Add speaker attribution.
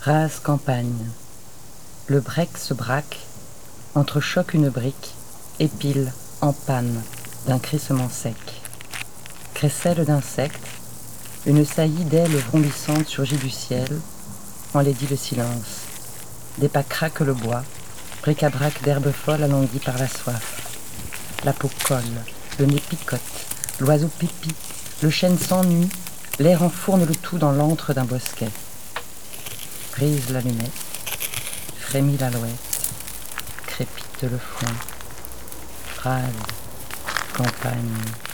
Speaker 1: Rase campagne. Le break se braque, entrechoque une brique, épile, en panne, d'un crissement sec. Crécelle d'insectes, une saillie d'ailes vrombissantes surgit du ciel, enlaidit le silence. Des pas craquent le bois, bric-à-brac d'herbes folles alonguies par la soif. La peau colle, le nez picote, l'oiseau pipit, le chêne s'ennuie, l'air enfourne le tout dans l'antre d'un bosquet. Brise l'allumette, frémit l'alouette, crépite le fond, phrase, campagne.